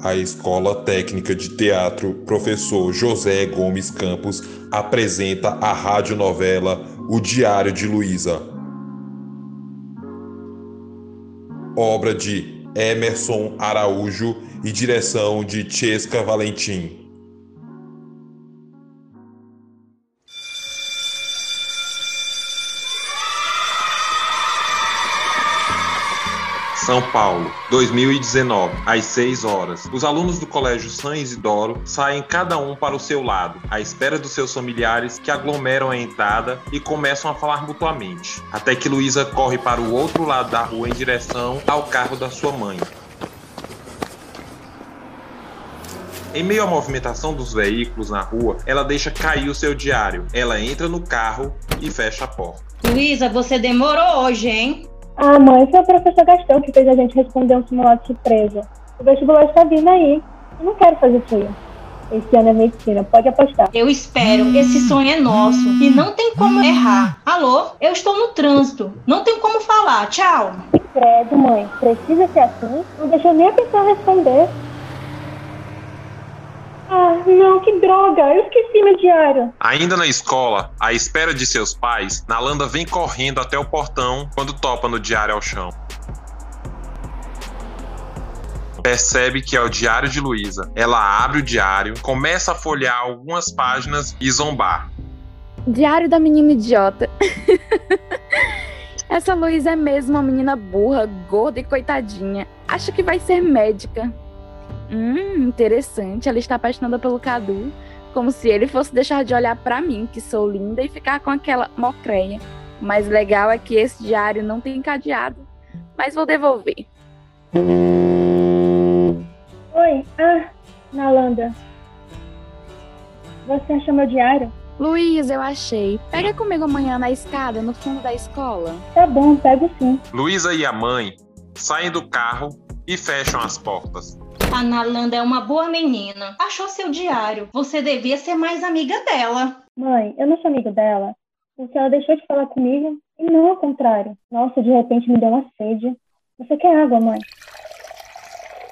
a Escola Técnica de Teatro Professor José Gomes Campos apresenta a radionovela O Diário de Luísa. Obra de Emerson Araújo e direção de Chesca Valentim. São Paulo, 2019, às 6 horas. Os alunos do Colégio São Isidoro saem cada um para o seu lado, à espera dos seus familiares que aglomeram a entrada e começam a falar mutuamente. Até que Luísa corre para o outro lado da rua em direção ao carro da sua mãe. Em meio à movimentação dos veículos na rua, ela deixa cair o seu diário. Ela entra no carro e fecha a porta. Luísa, você demorou hoje, hein? Ah, mãe, foi o professor Gastão que fez a gente responder um simulado surpresa. O vestibular está vindo aí. Eu não quero fazer frio. Esse ano é medicina, pode apostar. Eu espero, esse sonho é nosso e não tem como errar. Alô, eu estou no trânsito, não tem como falar, tchau. Credo, mãe, precisa ser assim? Não deixou nem a pessoa responder. Ah, não, que droga! Eu esqueci meu diário. Ainda na escola, à espera de seus pais, Nalanda vem correndo até o portão quando topa no diário ao chão. Percebe que é o diário de Luísa. Ela abre o diário, começa a folhear algumas páginas e zombar. Diário da menina idiota. Essa Luísa é mesmo uma menina burra, gorda e coitadinha. Acha que vai ser médica. Hum, interessante. Ela está apaixonada pelo Cadu, como se ele fosse deixar de olhar para mim, que sou linda, e ficar com aquela mocreia. Mas legal é que esse diário não tem cadeado. Mas vou devolver. Oi, ah, Nalanda. Você achou meu diário? Luiz, eu achei. Pega comigo amanhã na escada, no fundo da escola. Tá bom, pego sim. Luísa e a mãe saem do carro e fecham as portas. A Nalanda é uma boa menina. Achou seu diário. Você devia ser mais amiga dela. Mãe, eu não sou amigo dela. Porque ela deixou de falar comigo e não ao contrário. Nossa, de repente me deu uma sede. Você quer água, mãe?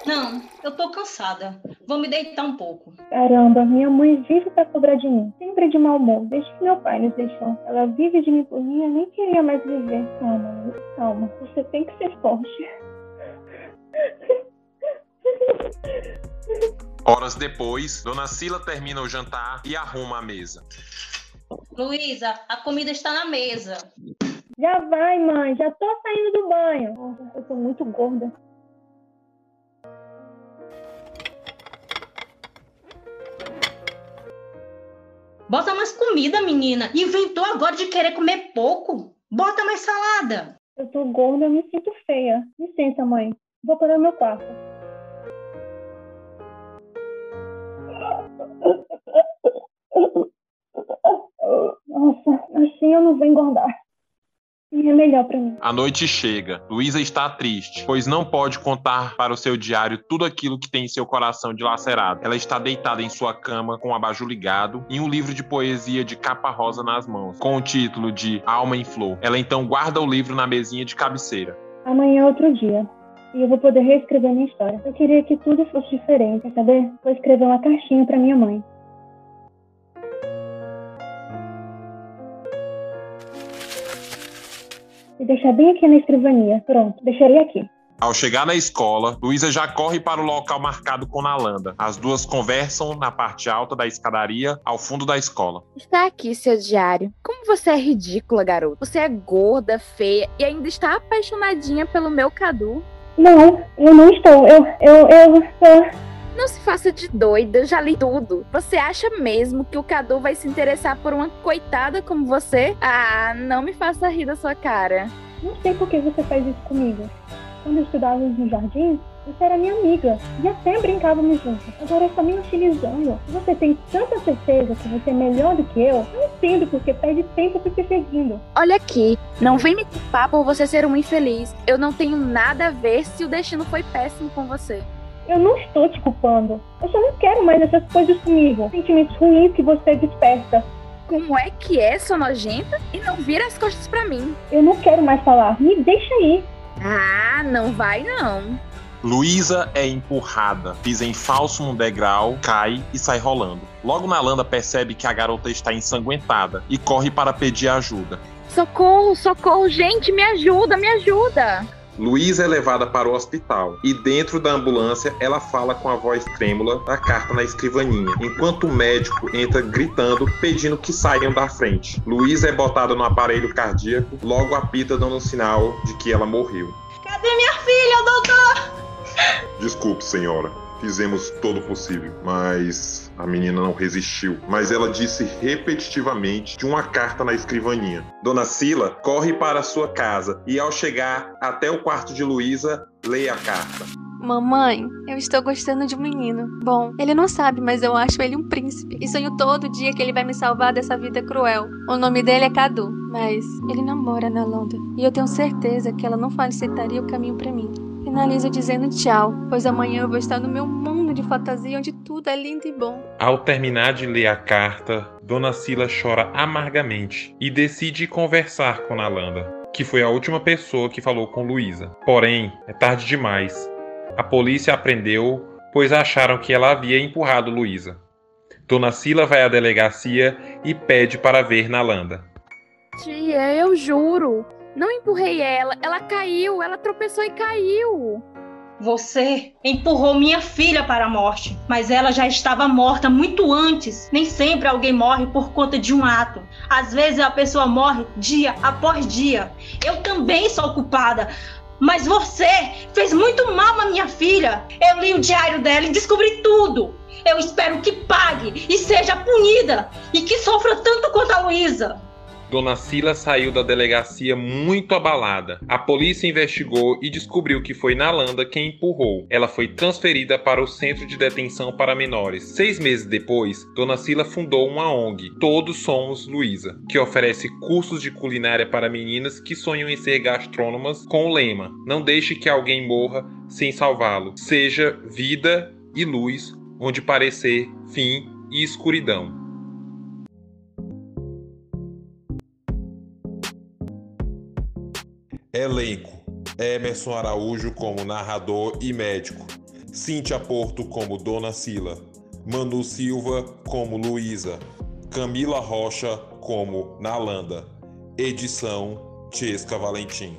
Não, eu tô cansada. Vou me deitar um pouco. Caramba, minha mãe vive pra cobrar de mim. Sempre de mau humor, desde que meu pai nos deixou. Ela vive de me punir, eu nem queria mais viver. Calma, calma. Você tem que ser forte. Horas depois, Dona Sila termina o jantar e arruma a mesa. Luísa, a comida está na mesa. Já vai, mãe. Já tô saindo do banho. Eu tô muito gorda. Bota mais comida, menina. Inventou agora de querer comer pouco. Bota mais salada. Eu tô gorda, eu me sinto feia. Licença, mãe. Vou para o meu quarto. Nossa, assim eu não vou engordar. É melhor para mim. A noite chega. Luísa está triste, pois não pode contar para o seu diário tudo aquilo que tem em seu coração dilacerado. Ela está deitada em sua cama com o abajur ligado e um livro de poesia de capa rosa nas mãos, com o título de Alma em Flor. Ela então guarda o livro na mesinha de cabeceira. Amanhã é outro dia. E eu vou poder reescrever minha história. Eu queria que tudo fosse diferente, quer saber? Vou escrever uma cartinha para minha mãe. E deixar bem aqui na escrivania. Pronto, deixarei aqui. Ao chegar na escola, Luísa já corre para o local marcado com Nalanda. As duas conversam na parte alta da escadaria, ao fundo da escola. Está aqui seu diário. Como você é ridícula, garota. Você é gorda, feia e ainda está apaixonadinha pelo meu Cadu. Não, eu não estou. Eu, eu, eu, eu... Não se faça de doida, eu já li tudo. Você acha mesmo que o Cadu vai se interessar por uma coitada como você? Ah, não me faça rir da sua cara. Não sei por que você faz isso comigo. Quando estudávamos no jardim, você era minha amiga e até brincávamos juntos. Agora está me utilizando. Você tem tanta certeza que você é melhor do que eu? Não entendo porque perde tempo me perseguindo. Olha aqui, não vem me culpar por você ser um infeliz. Eu não tenho nada a ver se o destino foi péssimo com você. Eu não estou te culpando. Eu só não quero mais essas coisas comigo. Sentimentos ruins que você desperta. Como é que é, sua nojenta? E não vira as costas para mim. Eu não quero mais falar. Me deixa aí. Ah, não vai não. Luísa é empurrada, pisa em falso num degrau, cai e sai rolando. Logo Nalanda percebe que a garota está ensanguentada e corre para pedir ajuda. Socorro, socorro, gente, me ajuda, me ajuda. Luísa é levada para o hospital e dentro da ambulância ela fala com a voz trêmula a carta na escrivaninha, enquanto o médico entra gritando pedindo que saiam da frente. Luísa é botada no aparelho cardíaco, logo apita dando sinal de que ela morreu. Cadê minha filha, doutor? Desculpe, senhora. Fizemos todo o possível, mas a menina não resistiu. Mas ela disse repetitivamente de uma carta na escrivaninha. Dona Sila corre para sua casa e, ao chegar até o quarto de Luísa, lê a carta. Mamãe, eu estou gostando de um menino. Bom, ele não sabe, mas eu acho ele um príncipe. E sonho todo dia que ele vai me salvar dessa vida cruel. O nome dele é Cadu, mas ele não mora na Londres. E eu tenho certeza que ela não facilitaria o caminho para mim. Finalizo dizendo tchau, pois amanhã eu vou estar no meu mundo de fantasia onde tudo é lindo e bom. Ao terminar de ler a carta, Dona Sila chora amargamente e decide conversar com Nalanda, que foi a última pessoa que falou com Luísa. Porém, é tarde demais. A polícia a prendeu, pois acharam que ela havia empurrado Luísa. Dona Sila vai à delegacia e pede para ver Nalanda. Tia, eu juro. Não empurrei ela, ela caiu, ela tropeçou e caiu. Você empurrou minha filha para a morte, mas ela já estava morta muito antes. Nem sempre alguém morre por conta de um ato. Às vezes a pessoa morre dia após dia. Eu também sou culpada. Mas você fez muito mal à minha filha. Eu li o diário dela e descobri tudo. Eu espero que pague e seja punida e que sofra tanto quanto a Luísa. Dona Sila saiu da delegacia muito abalada. A polícia investigou e descobriu que foi Nalanda quem empurrou. Ela foi transferida para o Centro de Detenção para Menores. Seis meses depois, Dona Sila fundou uma ONG, Todos Somos Luísa, que oferece cursos de culinária para meninas que sonham em ser gastrônomas com o lema: Não deixe que alguém morra sem salvá-lo. Seja vida e luz, onde parecer fim e escuridão. Elenco: Emerson Araújo como narrador e médico, Cíntia Porto como Dona Sila, Manu Silva como Luísa, Camila Rocha como Nalanda. Edição: Chesca Valentim.